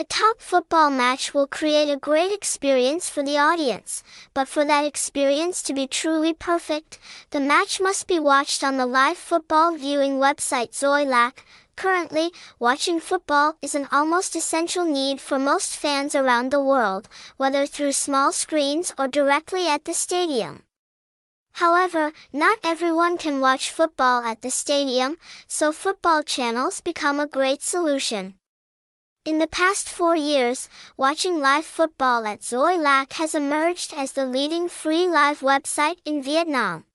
A top football match will create a great experience for the audience, but for that experience to be truly perfect, the match must be watched on the live football viewing website Xoilac. Currently, watching football is an almost essential need for most fans around the world, whether through small screens or directly at the stadium. However, not everyone can watch football at the stadium, so football channels become a great solution. In the past four years, watching live football at Xoilac has emerged as the leading free live website in Vietnam.